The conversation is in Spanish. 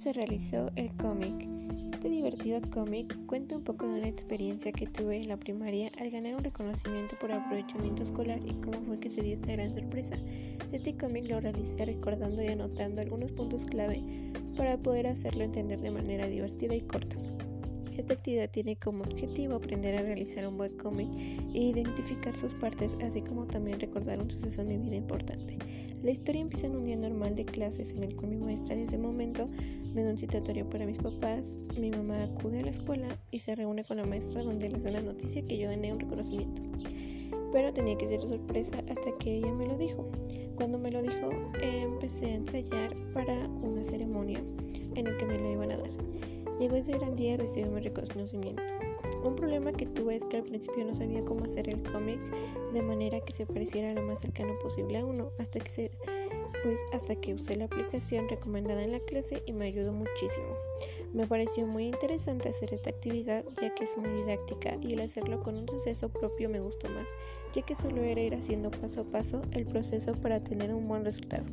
se realizó el cómic? Este divertido cómic cuenta un poco de una experiencia que tuve en la primaria al ganar un reconocimiento por aprovechamiento escolar y cómo fue que se dio esta gran sorpresa. Este cómic lo realicé recordando y anotando algunos puntos clave para poder hacerlo entender de manera divertida y corta. Esta actividad tiene como objetivo aprender a realizar un buen cómic e identificar sus partes, así como también recordar un suceso en mi vida importante. La historia empieza en un día normal de clases en el cual mi maestra desde ese momento me da un citatorio para mis papás, mi mamá acude a la escuela y se reúne con la maestra donde les da la noticia que yo gané un reconocimiento. Pero tenía que ser sorpresa hasta que ella me lo dijo. Cuando me lo dijo, empecé a ensayar para una ceremonia en la que me lo iban a dar. Llegó ese gran día y recibí mi reconocimiento. Un problema que tuve es que al principio no sabía cómo hacer el cómic de manera que se pareciera lo más cercano posible a uno, hasta que se pues hasta que usé la aplicación recomendada en la clase y me ayudó muchísimo. Me pareció muy interesante hacer esta actividad ya que es muy didáctica y el hacerlo con un suceso propio me gustó más, ya que solo era ir haciendo paso a paso el proceso para tener un buen resultado.